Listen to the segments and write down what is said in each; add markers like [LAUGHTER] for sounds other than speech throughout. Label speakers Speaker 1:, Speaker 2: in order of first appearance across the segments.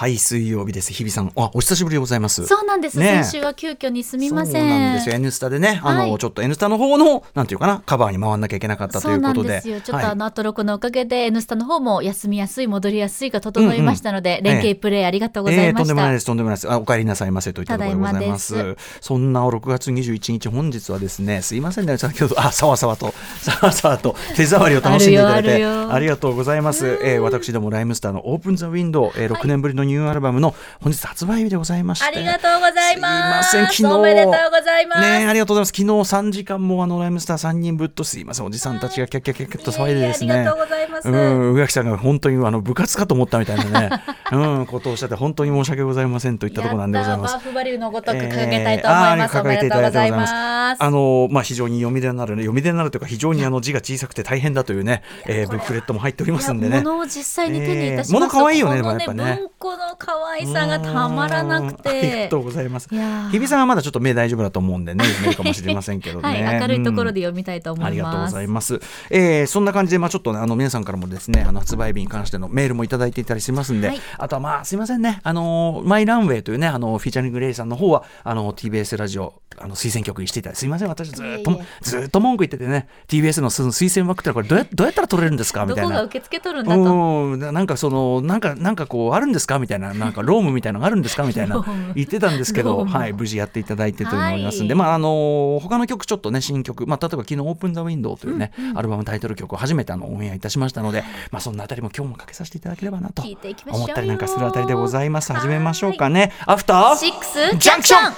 Speaker 1: はい水曜日です。日比さん。あお久しぶりでございます。
Speaker 2: そうなんです、
Speaker 1: ね。
Speaker 2: 先週は急遽にすみません。
Speaker 1: そうなんですよ。N スタでねあの、
Speaker 2: はい
Speaker 1: ちょっと N スタの方のなんていうかなカバーに回んなきゃいけなかったといううことで。
Speaker 2: ですよ。ちょっ
Speaker 1: はい。
Speaker 2: とあのアトロクのおかげで「N スタ」の方も休みやすい戻りやすいが整いましたので、連携プレイありがとうございました、
Speaker 1: えーとんでもないですとんでもないです。あお帰りなさいませといったところでございます。そんな6月21日本日はですねすいませんね先ほどあさわさわと [LAUGHS] さわさわと手触りを楽しんでいただいて
Speaker 2: あ
Speaker 1: りがとうございます、えー私どもライムスターのオープンザウィンドウ、えー6年ぶりのニューアルバムの本日発売日でございまして。
Speaker 2: ありがとうございます。
Speaker 1: すいません昨日。
Speaker 2: おめでとうございます、
Speaker 1: ねえありがとうございます。昨日3時間もあのライムスター3人ぶっとすいません。おじさんたちがキャッキャキャッキャッと騒いでですね。
Speaker 2: いえいえありがとうございます。
Speaker 1: うん宇垣さんが本当にあの部活かと思ったみたいなね。[LAUGHS] うんことをおっしゃって本当に申し訳ございませんといったところなんでございます
Speaker 2: バーフバリューのごとく掲げたいと思います、
Speaker 1: えーあー
Speaker 2: おめでとうございます。
Speaker 1: あのまあ非常に読み手になる読み手になるというか非常にあの字が小さくて大変だというね、えーブックレットも入っておりますんでね。
Speaker 2: 物を実際に手にいたしますと、
Speaker 1: えー物可愛いよね
Speaker 2: この
Speaker 1: やっぱね
Speaker 2: 文庫の可愛さがたまらなく
Speaker 1: うん。あり
Speaker 2: て
Speaker 1: がとうございます。日比さんはまだちょっと目大丈夫だと思うんでね読めるかもしれませんけどね、
Speaker 2: はい、明るいところ
Speaker 1: で
Speaker 2: で読みたいと思います。
Speaker 1: ありがとうございます。えーそんな感じで、まあ、ちょっとね、あの皆さんからもですね、あの発売日に関してのメールもいただいていたりしますんで、
Speaker 2: はい。
Speaker 1: あとはまあ、すいませんね、あのマイランウェイというね、あのフィーチャリングレイさんの方は、あの TBS ラジオ、あの推薦曲にしていたり、すいません、私ずっと、
Speaker 2: いえいえ。
Speaker 1: ずっと文句言っててね、TBS の推薦枠ってこれどうや、どうやったら取れるんですか？み
Speaker 2: ど
Speaker 1: たいな。
Speaker 2: こが受け付け取るんだと。
Speaker 1: うん。ななんかそのなんかなんかこうあるんですか？みたいななんかロームみたいなのがあるんですかみたいな [LAUGHS] 言ってたんですけど、はい、無事やっていただいてというのもありますんで、
Speaker 2: はい。
Speaker 1: まああの他の曲ちょっとね新曲、まあ、例えば昨日「オープン・ザ・ウィンドウ」というね、アルバムタイトル曲を初めてあのオンエアいたしましたので、まあ、そんなあたりも今日もかけさせていただければなと思ったりなんかするあたりでございます。始めましょうかね。アフター
Speaker 2: シックス
Speaker 1: ジャンクション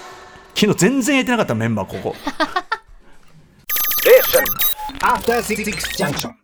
Speaker 1: 昨日全然言えてなかったメンバーここ。[LAUGHS]
Speaker 3: After Six Junction.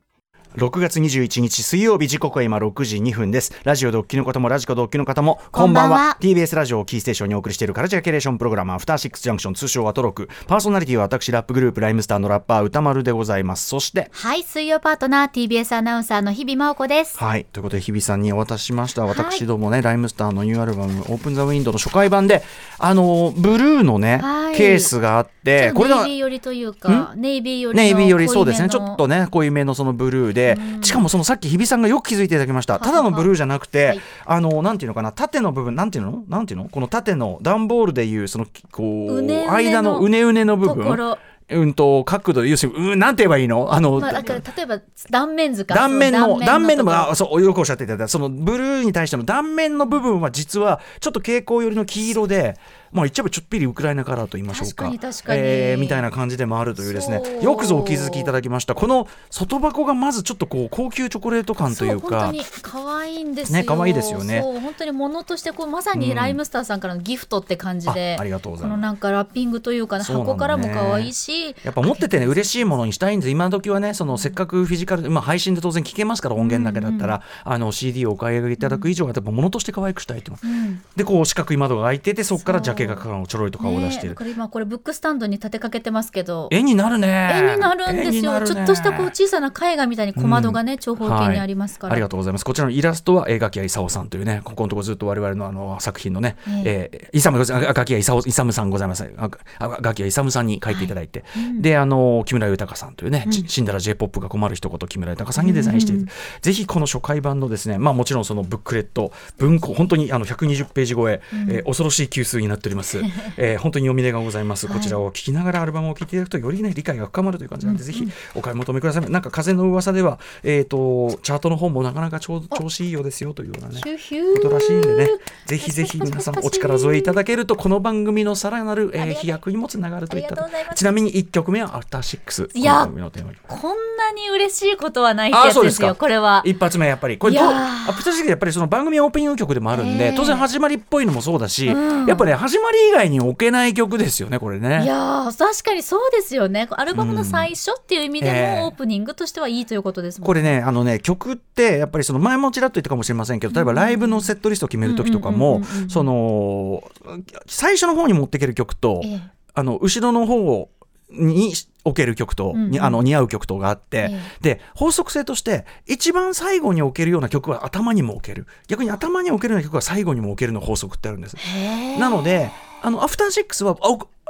Speaker 1: 6月21日水曜日時刻は今6時2分です。ラジオドッキの方もラジコドッキの方もこんばんは。
Speaker 2: こんばんは。
Speaker 1: TBS ラジオをキーステーションにお送りしているカルチャーキュレーションプログラムアフターシックスジャンクション通称アトロク。パーソナリティは私ラップグループライムスターのラッパー歌丸でございます。そして
Speaker 2: はい、水曜パートナー TBS アナウンサーの日々真央子です。
Speaker 1: はいということで日比さんにお渡ししました。私どもね、ライムスターのニューアルバム「オープン・ザ・ウィンドウ」の初回版であのブルーのね、
Speaker 2: はい。
Speaker 1: ケースがあって
Speaker 2: これネ
Speaker 1: が
Speaker 2: イビー寄りというか、ネイビー寄りの
Speaker 1: ネイビーよりそうですね。ちょっとね濃いめのそのブルーでしかもそのさっき日比さんがよく気づいていただきました。ただのブルーじゃなくて、
Speaker 2: はい。
Speaker 1: あのなんていうのかな縦の部分なんていうの？なんていうの？この縦の段ボールでいうそのこう
Speaker 2: うねうねの
Speaker 1: 間のうねうねの部分？うんと角度要するにうんなんて言えばいいの？あの、
Speaker 2: まあ、だから例えば断面図か。
Speaker 1: 断面の断面のあそうよくおっしゃっていただいた。そのブルーに対しての断面の部分は実はちょっと蛍光寄りの黄色でまあ言っちゃえばちょっぴりウクライナカラーと言いましょうか。
Speaker 2: 確
Speaker 1: えーみたいな感じでもあるというですね。よくぞお気づきいただきました。この外箱がまずちょっとこう高級チョコレート感というか。
Speaker 2: 本当に可愛いんですよ。
Speaker 1: ね可愛いですよね。
Speaker 2: そう本当に物としてこうまさにライムスターさんからのギフトって感じで、
Speaker 1: あありがとうございます。
Speaker 2: このなんかラッピングというか、ね、箱からも可愛いし。
Speaker 1: やっぱ持っててね嬉しいものにしたいんです。今時はねそのせっかくフィジカル、まあ、配信で当然聞けますから音源だけだったら、あの CD をお買い上げいただく以上はやっぱ物として可愛くしたいと、
Speaker 2: う。ん。
Speaker 1: でこう四角い窓が開いててそこからジャケがちょろいと顔を出している。
Speaker 2: ねこれ今これブックスタンドに立てかけてますけど。
Speaker 1: 絵になるね。
Speaker 2: 絵になるんですよ、
Speaker 1: ね。
Speaker 2: ちょっとしたこう小さな絵画みたいに小窓がね、長方形にありますから、
Speaker 1: はい。ありがとうございます。こちらのイラストはえーガキヤイサオさんというねここのところずっと我々のあの作品のね、
Speaker 2: え
Speaker 1: えーイサムあガキヤイサオイサムさんございますああガキヤイサムさんに書いていただいて、であの木村豊さんというね、ち死んだら J−POP が困る一言木村豊さんにデザインしている、ぜひこの初回版のですねまあもちろんそのブックレット文庫本当にあの120ページ超え、えー恐ろしい級数になっております、えー本当に読み出がございます、こちらを聞きながらアルバムを聴いていただくとよりね理解が深まるという感じなんで、ぜひお買い求めください。なんか風の噂ではえっ、とチャートの方もなかなか調調子いいようですよというようなねことらしいんでね、ぜひぜひ皆さんお力添えいただけると、この番組のさらなる、えー飛躍にもつながるといったちなみに1曲目はアフターシックス。
Speaker 2: いや
Speaker 1: この番組のテーマ曲
Speaker 2: こんなに嬉しいことはないってですよ
Speaker 1: そうですか。
Speaker 2: これは。
Speaker 1: 一発目やっぱり。これアフターシックスやっぱりその番組オープニング曲でもあるんで、
Speaker 2: えー。
Speaker 1: 当然始まりっぽいのもそうだし、
Speaker 2: うん。
Speaker 1: やっぱね始まり以外に置けない曲ですよねこれね。
Speaker 2: いやー確かにそうですよね。アルバムの最初っていう意味でも、
Speaker 1: ええ。
Speaker 2: オープニングとしてはいいということですもん
Speaker 1: これねあのね曲ってやっぱりその前もちらっと言ったかもしれませんけど例えばライブのセットリストを決める時とかも
Speaker 2: うんうんうんうんうん。
Speaker 1: その最初の方に持っていける曲と、
Speaker 2: ええ。
Speaker 1: あの後ろの方に置ける曲と、
Speaker 2: うんうん。
Speaker 1: にあの似合う曲とがあって、
Speaker 2: え
Speaker 1: で法則性として一番最後に置けるような曲は頭にも置ける。逆に頭に置けるような曲は最後にも置けるの法則ってあるんです。なのであのアフターシックスは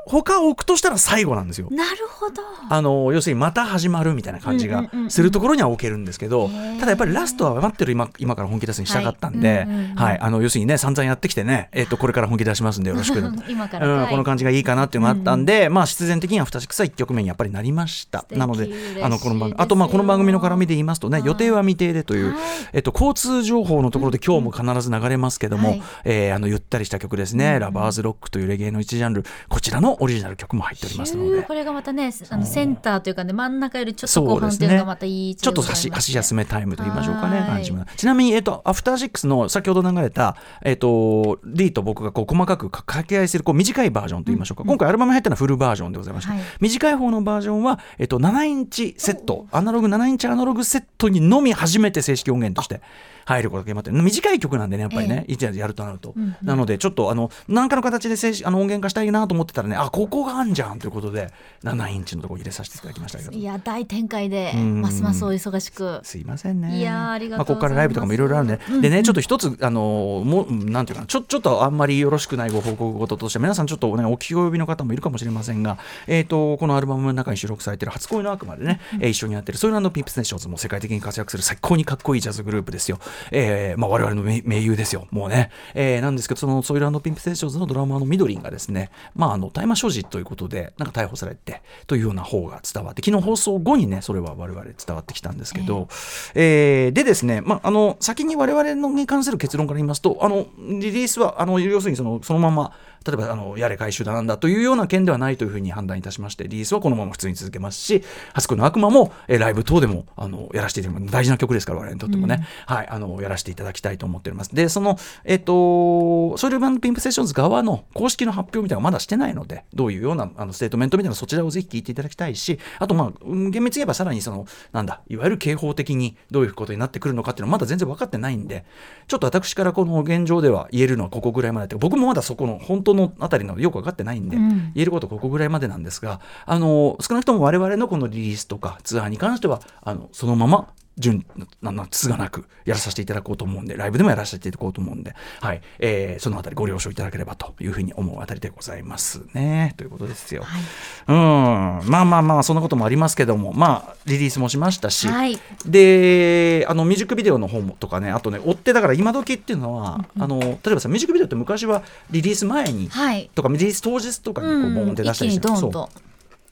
Speaker 1: 他を置くとしたら最後なんですよ。
Speaker 2: なるほど。
Speaker 1: あの要するにまた始まるみたいな感じがするところには置けるんですけど、ただやっぱりラストは待ってる今今から本気出すにしたかったんで、
Speaker 2: は
Speaker 1: はい。あの要するにね散々やってきてね、えっとこれから本気出しますんでよろしく [LAUGHS]
Speaker 2: 今から。
Speaker 1: うん、
Speaker 2: はい。
Speaker 1: この感じがいいかなっていうのがあったんで、まあ必然的には2口は1曲目にやっぱりなりました。なのであのこの番あとまあこの番組の絡みで言いますとね、
Speaker 2: はい。
Speaker 1: 予定は未定でという、
Speaker 2: はい。
Speaker 1: えっと、交通情報のところで今日も必ず流れますけども、
Speaker 2: はい。
Speaker 1: えーあのゆったりした曲ですね、ラバーズロックというレゲエの一ジャンル。こちらのオリジナル曲も入っておりますので。
Speaker 2: これがまたねあのセンターというかね真ん中よりちょっと後半っていうのがまたいい
Speaker 1: ちょっと足足休めタイムと言いましょうかね。
Speaker 2: はい。
Speaker 1: 感じもちなみに、えっと、アフターシックスの先ほど流れた、えっと、リーと僕がこう細かくか掛け合いするこう短いバージョンと言いましょうか、今回アルバムに入ったのはフルバージョンでございまして、
Speaker 2: はい。
Speaker 1: 短い方のバージョンは、えっと、7インチセット。アナログ7インチアナログセットにのみ初めて正式音源として入ることが決まって短い曲なんでねやっぱりね、一やるとなると、
Speaker 2: うんうん。
Speaker 1: なのでちょっとあの何かの形で正式あの音源化したいなと思ってたらねあここがあんじゃんということで7インチのところ入れさせていただきましたけど。
Speaker 2: いや大展開で
Speaker 1: うん。
Speaker 2: ますますお忙しく。
Speaker 1: すいませんね。
Speaker 2: いやーありがとう
Speaker 1: まあ、ここからライブとかもいろいろあるんで、
Speaker 2: うんうん。
Speaker 1: でね、ちょっと一つ、あのーもう、なんていうかな、ちょ、ちょっとあんまりよろしくないご報告事として、皆さんちょっとね、お聞き及びの方もいるかもしれませんが、えっ、と、このアルバムの中に収録されている初恋の悪魔でね、えー一緒にやってる SOIL & PIMP SESSIONS も世界的に活躍する最高にかっこいいジャズグループですよ。えーまあ、我々の盟盟友ですよ、もうね。えーなんですけど、その SOIL & PIMP SESSIONS のドラマーのミドリンがですね、まあ、あの、大麻所持ということで、なんか逮捕されて、というような方が伝わって、昨日放送後にね、それは我々伝わってきたんですけど、えーでですね、まあ、あの先に我々のに関する結論から言いますと、あのリリースはあの要するにそのそのまま、例えばあのやれ回収だなんだというような件ではないというふうに判断いたしまして、リリースはこのまま普通に続けますし、初恋の悪魔も、えーライブ等でもあのやらせていただき大事な曲ですから、我々にとってもね、はい、あのやらせていただきたいと思っております。で、その、えっ、と、 SOIL & PIMP SESSIONS 側の公式の発表みたいなのがまだしてないので、どういうようなあのステートメントみたいなそちらをぜひ聞いていただきたいし、あと、まあ、うん厳密に言えばさらにその、なんだ、いわゆる刑法的にどういうことになってくるのかっていうのはまだ全然分かってないんで、ちょっと私からこの現状では言えるのはここぐらいまでで、僕もまだそこの本当のあたりのよく分かってないんで、
Speaker 2: うん。
Speaker 1: 言えることここぐらいまでなんですが、あの、少なくとも我々のこのリリースとかツアーに関しては、あの、そのまま、順ななつがなくやらさせていただこうと思うんで、ライブでもやらせていただこうと思うんで、はい、えーそのあたりご了承いただければというふうに思うあたりでございますね。ということですよ。
Speaker 2: はい。
Speaker 1: うん、まあまあまあ、そんなこともありますけども、まあ、リリースもしましたし、
Speaker 2: はい。
Speaker 1: で、あの、ミュージックビデオの方もとかね、あとね、追って、だから今時っていうのは、あの、例えばさ、ミュージックビデオって昔はリリース前に、
Speaker 2: はい。
Speaker 1: とか、リリース当日とかにこう、ボーンって出したりして、
Speaker 2: 一気にド
Speaker 1: そう。
Speaker 2: ンと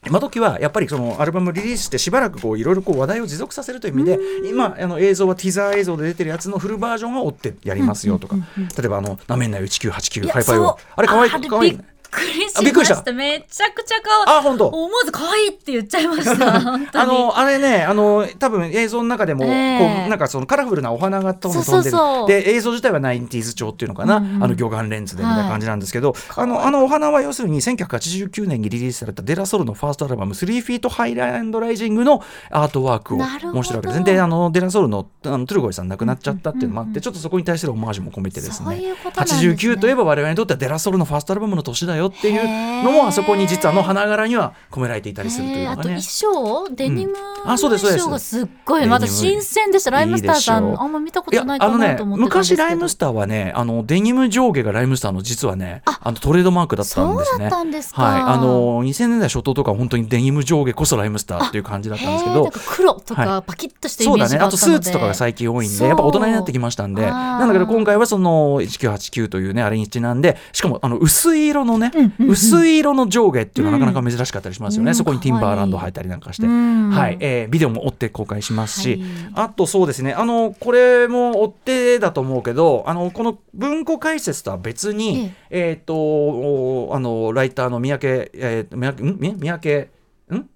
Speaker 1: 今時はやっぱりそのアルバムリリースしてしばらくこういろいろこう話題を持続させるという意味で今あの映像はティザー映像で出てるやつのフルバージョンを追ってやりますよとか。例えばあの「なめんなよ1989
Speaker 2: いや
Speaker 1: ハイファイあれかわいいかわいい
Speaker 2: くりし
Speaker 1: あびっくりし
Speaker 2: ました。ためちゃくちゃかわいい
Speaker 1: あ本当。
Speaker 2: 思わず可愛いって言っちゃいました。[LAUGHS] 本当に。
Speaker 1: あのあれねあの多分映像の中でも、
Speaker 2: ええ。
Speaker 1: こうなんかそのカラフルなお花が飛んで
Speaker 2: そうそうそう。
Speaker 1: で映像自体は nineties 調っていうのかな、
Speaker 2: うん。うん
Speaker 1: あの魚眼レンズでみたいな感じなんですけど、あのあのお花は要するに1989年にリリースされた De La Soul のファーストアルバム「3 Feet High and Rising」のアートワークを模してるわけですであの De La Soul のあのトゥルゴイさん亡くなっちゃったっていうのもあって、ちょっとそこに対するオマージュも込めてですね。
Speaker 2: そういうことなんですね。
Speaker 1: 89といえば我々にとってはデラソルのファーストアルバムの年だよっていうのもあそこに実はあの花柄には込められていたりするというのがね。
Speaker 2: あと衣。装デニムの
Speaker 1: うん。あそうですそうです。
Speaker 2: 衣装がすっごいまた新鮮でしたライムスターさんあんま見たことないかなと思ってたんですけど。
Speaker 1: 昔ライムスターはねあのデニム上下がライムスターの実はねあ。のトレードマークだったんですね。
Speaker 2: そうだったんですか。
Speaker 1: はい。あの2000年代初頭とかは本当にデニム上下こそライムスターっていう感じだったんですけど。
Speaker 2: 黒と
Speaker 1: は
Speaker 2: かパキッとしたイ
Speaker 1: そうだね。
Speaker 2: メージがあ
Speaker 1: あとス
Speaker 2: ったので。
Speaker 1: ーツとかが最近多いんで、
Speaker 2: そう。
Speaker 1: やっぱ大人になってきましたんで、なんだけど今回はその1989というね、あれにちなんで、しかもあの薄い色のね、
Speaker 2: うんうんうん。
Speaker 1: 薄い色の上下っていうのはなかなか珍しかったりしますよね。
Speaker 2: うん。
Speaker 1: そこにティンバーランド入ったりなんかして。
Speaker 2: うん。
Speaker 1: はい、えービデオも追って公開しますし、
Speaker 2: はい。
Speaker 1: あとそうですね、あの、これも追ってだと思うけど、あの、この文庫解説とは別に、えっ、と、おあの、ライターの三宅、えー、三宅、ん？み三宅、ん？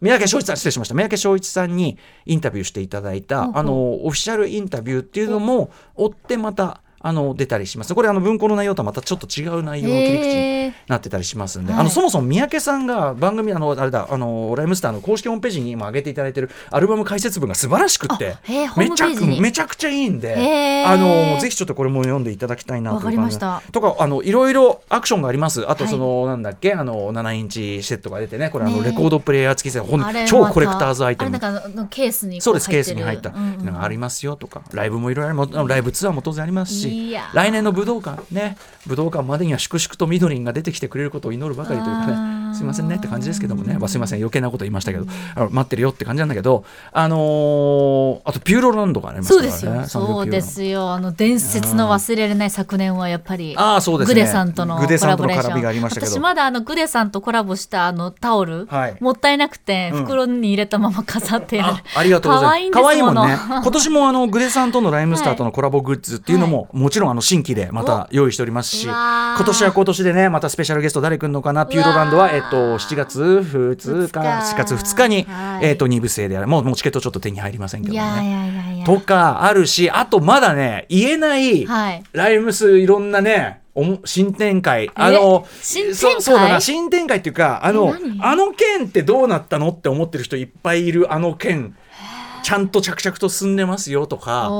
Speaker 1: 三宅翔一さん、失礼しました。三宅翔一さんにインタビューしていただいた、あの、オフィシャルインタビューっていうのも追ってまた、あの、出たりします。これ、あの、文庫の内容とはまたちょっと違う内容の切り口になってたりしますんで、
Speaker 2: はい。
Speaker 1: あのそもそも三宅さんが番組あのあれだあのライムスターの公式ホームページに今上げていただいてるアルバム解説文が素晴らしくってめちゃくめちゃくちゃいいんであのぜひちょっとこれも読んでいただきたいなと
Speaker 2: かりました。
Speaker 1: とかあのいろいろアクションがあります。あと
Speaker 2: はい。
Speaker 1: その、なんだっけあの7インチセットが出てねこれあの
Speaker 2: ね
Speaker 1: レコードプレイヤー付きで超コレクターズアイテム。
Speaker 2: あれなんかあのケースにこ
Speaker 1: そうですケースに入った。
Speaker 2: うん
Speaker 1: ありますよとか、ライブもいろいろライブツアーも当然ありますし、来年の武道館ね。武道館までには粛々と緑が出てきてくれることを祈るばかりというかね。すいませんねって感じですけどもね、まあ、すいません余計なこと言いましたけどあの待ってるよって感じなんだけどあのーあとピューロランドがありますからね
Speaker 2: そうですよ。あの伝説の忘れられない昨年はやっぱり
Speaker 1: あーそうですね
Speaker 2: グデさんとのコラボレーション。
Speaker 1: との絡みがありま
Speaker 2: 私まだあのグデさんとコラボしたあのタオル、
Speaker 1: はい
Speaker 2: もったいなくて
Speaker 1: うん
Speaker 2: 袋に入れたまま飾ってある。
Speaker 1: あありがとうございます。
Speaker 2: 可愛いも
Speaker 1: んね。[LAUGHS] 今年もあのグレさんとのライムスターとのコラボグッズっていうのも、もちろんあの新規でまた用意しておりますし、今年は今年でねまたスペシャルゲスト誰来るのかな。ピューロランドはえっと7月2日
Speaker 2: 二日
Speaker 1: 7月2日に
Speaker 2: はい
Speaker 1: えっと2部制でやる。もうもうチケットちょっと手に入りませんけど
Speaker 2: いやい
Speaker 1: ね。
Speaker 2: やいやいや。
Speaker 1: とかあるし、あとまだね言えない
Speaker 2: はい。
Speaker 1: ライムスいろんなね。おも新展開あの
Speaker 2: 新展開？
Speaker 1: そそうだな新展開っていうかあのあの件ってどうなったのって思ってる人いっぱいいるあの件ちゃんと着々と進んでますよとか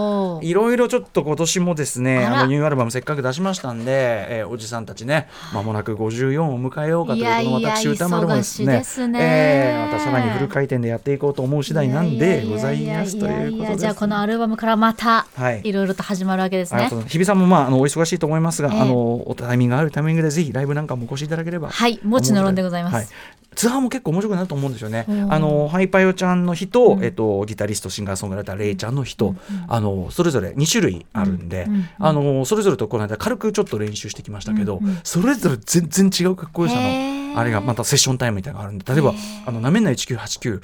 Speaker 1: いろいろちょっと今年もですね
Speaker 2: あ
Speaker 1: のニューアルバムせっかく出しましたんで、えーおじさんたちねまもなく54を迎えようかというこの私歌丸もですね。
Speaker 2: ね。
Speaker 1: えーまたさらにフル回転でやっていこうと思う次第なんでございますということです。
Speaker 2: じゃあこのアルバムからまた
Speaker 1: はい。
Speaker 2: いろいろと始まるわけですね。
Speaker 1: ありがとう。ござい日比さんもまああのお忙しいと思いますが、
Speaker 2: ええ。
Speaker 1: あのおタイミングがあるタイミングでぜひライブなんかもお越しいただければ
Speaker 2: はい。もちのろんでございます。
Speaker 1: はいツアーも結構面白くなると思うんですよね。
Speaker 2: うん。
Speaker 1: あのハイパヨちゃんの日と、
Speaker 2: うん。
Speaker 1: えっとギタリストシンガーソングライターレイちゃんの日と、あのそれぞれ2種類あるんで、あのそれぞれとこの間軽くちょっと練習してきましたけど、それぞれ全然違うかっこよさのあれがまたセッションタイムみたいなのがあるんで例えばあのなめんな1989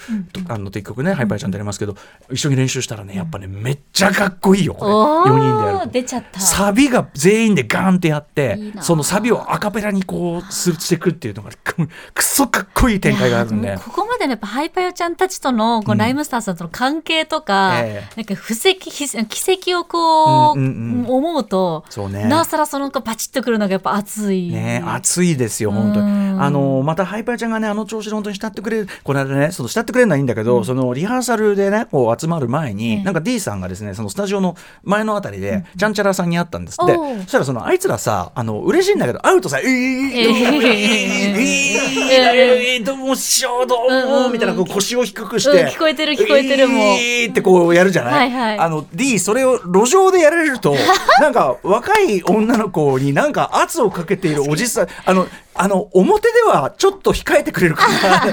Speaker 1: と、あのって一曲ね、ハイパヨちゃんでやりますけど一緒に練習したらねやっぱねめっちゃかっこいいよこれ。
Speaker 2: お
Speaker 1: 4人でやる。
Speaker 2: 出ちゃった。
Speaker 1: サビが全員でガーンってやってそのサビをアカペラにこうすしていくっていうのがくくそかっこいい展開があるんで。
Speaker 2: ここまでねやっぱハイパヨちゃんたちとのこうライムスターさんとの関係とか、
Speaker 1: ええ。
Speaker 2: なんか布石奇跡をこう、思うと
Speaker 1: そうね。
Speaker 2: なおさらそのパチッとくるのがやっぱ熱い。
Speaker 1: ね熱いですよ本当に。
Speaker 2: うん。
Speaker 1: あのまたハイパーちゃんがねあの調子で本当に慕ってくれるこの間ねその慕ってくれるのはいいんだけど、そのリハーサルでねこう集まる前に、
Speaker 2: ええ
Speaker 1: なんか D さんがですねそのスタジオの前のあたりで、ちゃんちゃらさんに会ったんですって、そしたらそのあいつらさあの嬉しいんだけど会うとさ「えー、
Speaker 2: え
Speaker 1: ー。
Speaker 2: え
Speaker 1: えーどうも師匠どうも」
Speaker 2: うんうんうん
Speaker 1: みたいなこう腰を低くして、
Speaker 2: うん聞こえてる聞こえてるもう
Speaker 1: えーってこうやるじゃない、
Speaker 2: はいはい
Speaker 1: あの D それを路上でやられるとなんか若い女の子になんか圧をかけているおじさんあのあの表ではちょっと控えてくれるから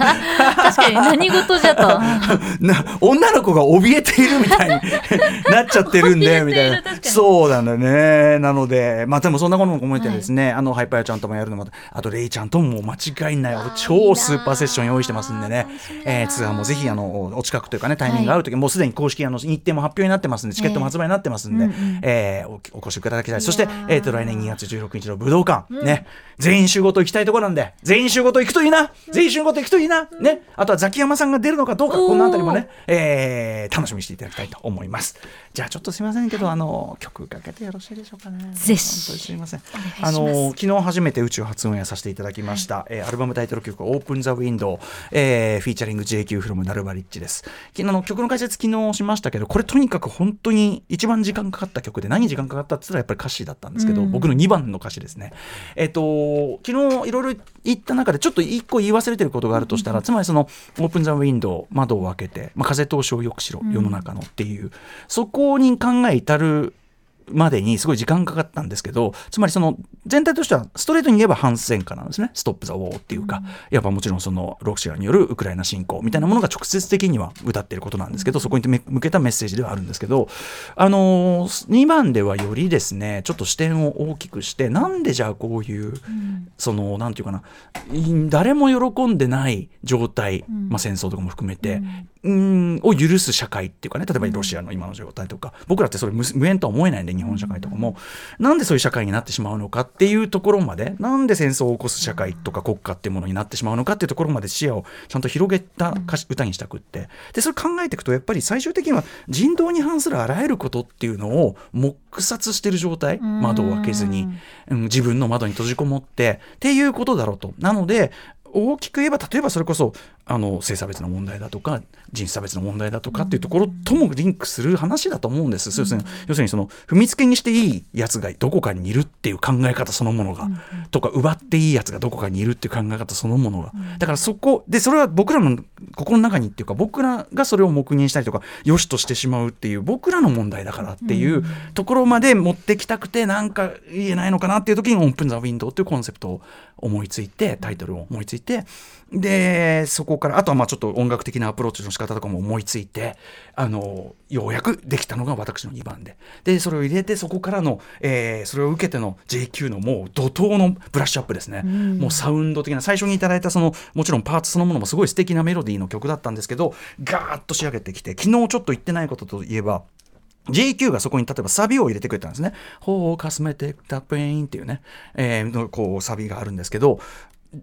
Speaker 2: 確かに何事じゃと。[LAUGHS]
Speaker 1: な女の子が怯えているみたいに [LAUGHS] なっちゃってるんで [LAUGHS] みたいな。そうなんだよね。なのでまあでもそんなことも込めてですね、あのハイパーちゃんともやるのもあとレイちゃんとも間違いない超スーパーセッション用意してますんでね。えーツアーもぜひあのお近くというかねタイミングが合う時、もうすでに公式あの日程も発表になってますんでチケットも発売になってますんで、
Speaker 2: ええうんうん。
Speaker 1: えーおお越しいただきたい。そしてえー、と来年2月16日の武道館、ね。全員集合と行きたいところなんで全員集合と行くといいな。全員集合と行くといいな、ね。あとはザキヤマさんが出るのかどうかこのあたりもね、えー楽しみにしていただきたいと思いますじゃあちょっとすみませんけどあの曲かけてよろしいでしょうかね。
Speaker 2: ぜひ。
Speaker 1: すみません。あの昨日初めて宇宙初オンエアさせていただきました、えーアルバムタイトル曲「オープン・ザ・ウィンドウ」えーフィーチャリング JQ フロムナルバリッチです。昨日の曲の解説昨日しましたけどこれとにかく本当に一番時間かかった曲で何時間かかったって言ったらやっぱり歌詞だったんですけど、
Speaker 2: うん。
Speaker 1: 僕の2番の歌詞ですね。えっ、と昨日いろいろ言った中でちょっと一個言い忘れてることがあるとしたら、つまりそのオープン・ザ・ウィンドウ窓を開けて、まあ、風通しを良くしろ世の中のっていう、そこに考え至るまでにすごい時間かかったんですけどつまりその全体としてはストレートに言えば反戦歌なんですね「ストップ・ザ・ウォー」っていうか、やっぱもちろんそのロシアによるウクライナ侵攻みたいなものが直接的には歌ってることなんですけどそこにめ向けたメッセージではあるんですけどあのー、2番ではよりですねちょっと視点を大きくしてなんでじゃあこういう、そのなんていうかな。い誰も喜んでない状態、
Speaker 2: ん。
Speaker 1: まあ、戦争とかも含めて、うん、を許す社会っていうかね例えばロシアの今の状態とか、僕らってそれ無無縁とは思えないんで日本社会とかも、なんでそういう社会になってしまうのかっていうところまでなんで戦争を起こす社会とか国家っていうものになってしまうのかっていうところまで視野をちゃんと広げた歌詞歌にしたくって。でそれ考えていくとやっぱり最終的には人道に反するあらゆることっていうのを黙殺してる状態窓を開けずに、うん、自分の窓に閉じこもってっていうことだろうと。なので大きく言えば例えばそれこそあの性差別の問題だとか人種差別の問題だとかっていうところともリンクする話だと思うんです、要するに要するにその踏みつけにしていいやつがどこかにいるっていう考え方そのものが、とか奪っていいやつがどこかにいるっていう考え方そのものが、だからそこでそれは僕らの心の中にっていうか僕らがそれを黙認したりとか良しとしてしまうっていう僕らの問題だからっていうところまで持ってきたくてなんか言えないのかなっていう時にオープン・ザ・ウィンドウっていうコンセプトを思いついてタイトルを思いついてでそこからあとはまあちょっと音楽的なアプローチの仕方とかも思いついてあのようやくできたのが私の2番で。でそれを入れてそこからの、えー、それを受けての JQ のもう怒涛のブラッシュアップですね、うん、もうサウンド的な最初にいただいたそのもちろんパーツそのものもすごい素敵なメロディーの曲だったんですけどガーッと仕上げてきて昨日ちょっと言ってないことといえば JQ がそこに例えばサビを入れてくれたんですね。ほうかすめてた pain っていうね、えー、こうサビがあるんですけど、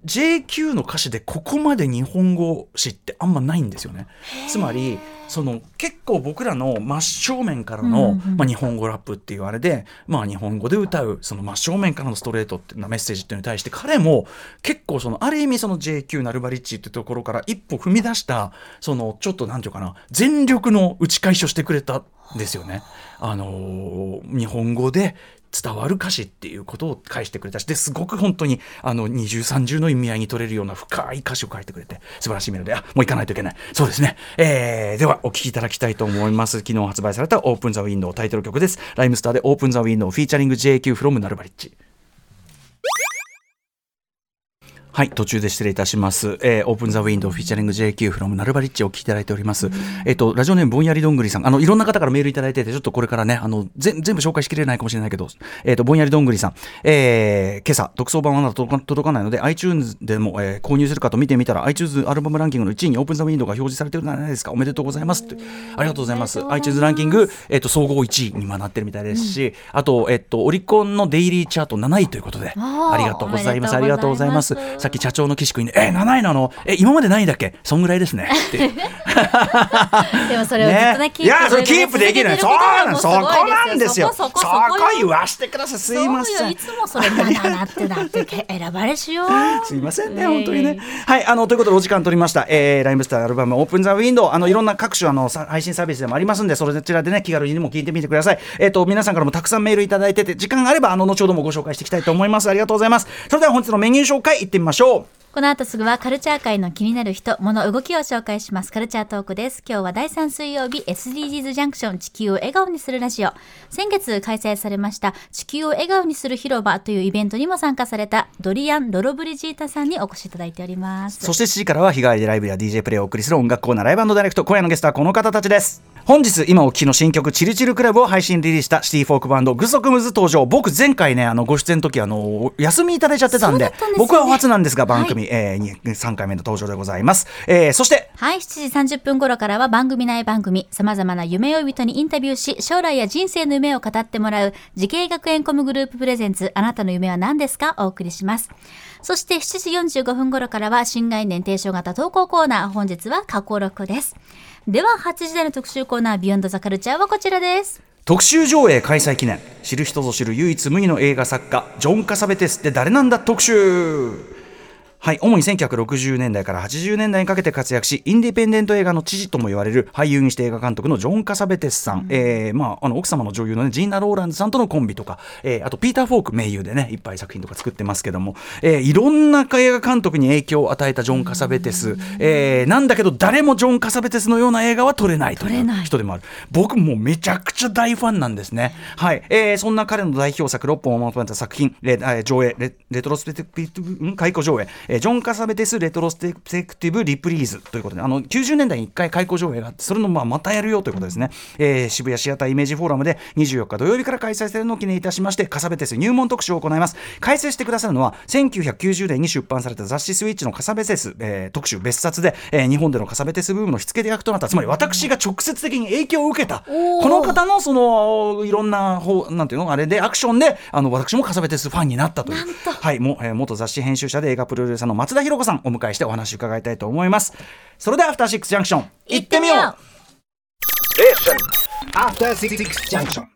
Speaker 1: JQ の歌詞でここまで日本語詞ってあんまないんですよね。つまりその結構僕らの真正面からの、うんうん、まあ、日本語ラップっていうあれで、まあ、日本語で歌うその真正面からのストレートっていうなメッセージっていうのに対して彼も結構そのある意味その JQ ナルバリッチっていうところから一歩踏み出したそのちょっとなんていうかな全力の打ち返しをしてくれたんですよね。あのー、日本語で伝わる歌詞っていうことを返してくれたしですごく本当にあの二重三重の意味合いに取れるような深い歌詞を書いてくれて素晴らしいメロディー。あもう行かないといけない。そうですね、えー、ではお聴きいただきたいと思います。昨日発売された「オープン・ザ・ウィンドウ」タイトル曲です。ライムスターで「オープン・ザ・ウィンドウ」フィーチャリング JQ フロムナルバリッチはい、途中で失礼いたします。えー、オープンザウィンドウフィーチャリング JQ フロムナルバリッチを聞きいただいております。うん、えっ、と、ラジオネームぼんやりどんぐりさん。あの、いろんな方からメールいただいてて、ちょっとこれからね、あの、全部紹介しきれないかもしれないけど、えっ、と、ぼんやりどんぐりさん。えー、今朝、特装版はまだ届かないので、iTunes でも、えー、購入するかと見てみたら、iTunes アルバムランキングの1位に Open The Window が表示されてるじゃないですか。おめでとうございます。ありがとうございます。iTunes ランキング、えっ、と、総合1位になってるみたいですし、うん、あと、えっ、と、オリコンのデイリーチャート7位ということで、ありがとうございます。ありがとうございます。さっき社長の岸君に、えー、7位なの？え、今まで何位だっけ？そんぐらいですね。[LAUGHS]
Speaker 2: でもそれをずっとね、
Speaker 1: キープ、いや、それキープできない。そうなんそこなんですよ。そこ言わしてください。すいません。
Speaker 2: いつもそれ7なってだって選ばれしよう。
Speaker 1: すいませんね、本当にね。はい、あの、ということでお時間取りました。えー、ライムスターアルバムオープンザウィンドウ、あの、いろんな各種あの配信サービスでもありますんで、そちらでね、気軽にも聞いてみてください。えっ、と、皆さんからもたくさんメールいただいてて、時間があれば、あの、後ほどもご紹介していきたいと思います。ありがとうございます。それでは本日のメニュー紹介いってみましょう。
Speaker 2: この後すぐはカルチャー界の気になる人、物、動きを紹介します。カルチャートークです。今日は第3水曜日 SDGs ジャンクション地球を笑顔にするラジオ。先月開催されました地球を笑顔にする広場というイベントにも参加されたドリアン・ロロブリジータさんにお越しいただいております。
Speaker 1: そして7時からは日替わりでライブや DJ プレイをお送りする音楽コーナー Live & Direct。今夜のゲストはこの方たちです。本日今お聞きの新曲「チルチルクラブ」を配信リリースしたシティフォークバンドグソクムズ登場。僕前回ねあのご出演の時あの休みいただいちゃってたんで、ね、僕は初なんですが番組、はい、えー、3回目の登場でございます、えー、そして
Speaker 2: はい7時30分頃からは番組内番組さまざまな夢追い人にインタビューし将来や人生の夢を語ってもらう滋慶学園 COM グループ presents あなたの夢は何ですか？お送りします。そして7時45分頃からは新概念提唱型投稿コーナー。本日は過去録ですでは8時台の特集コーナー Beyond The Culture はこちらです。
Speaker 1: 特集上映開催記念。知る人ぞ知る唯一無二の映画作家ジョン・カサベテスって誰なんだ特集。はい、主に1960年代から80年代にかけて活躍し、インディペンデント映画の父とも言われる俳優にして映画監督のジョン・カサベテスさん、うん、えー、まあ、あの奥様の女優の、ね、ジーナ・ローランズさんとのコンビとか、えー、あとピーター・フォーク名優でね、いっぱい作品とか作ってますけども、えー、いろんな映画監督に影響を与えたジョン・カサベテス、うん、えー、なんだけど誰もジョン・カサベテスのような映画は撮れないという人でもある。僕もめちゃくちゃ大ファンなんですね。はい、えー、そんな彼の代表作6本をまとめた作品、レ上映レ、レトロスペクティブ、解雇上映、えー、ジョン・カサベテスレトロスペクティブリプリーズということであの90年代に1回開講上映があってそれのまあまたやるよということですね、えー、渋谷シアターイメージフォーラムで24日土曜日から開催されるのを記念いたしましてカサベテス入門特集を行います。解説してくださるのは1990年に出版された雑誌スイッチのカサベテス、えー、特集別冊で、えー、日本でのカサベテスブームの火付け役となった。つまり私が直接的に影響を受けたこの方のそのいろんな方なんていうのあれでアクションであの私もカサベテスファンになったという。はいも、えー、元雑誌編集者で映画プロデューサーの松田博子さんお迎えしてお話伺いたいと思います。それではアフターシックスジャンクション行ってみよう。
Speaker 2: アフターシックスジャンクション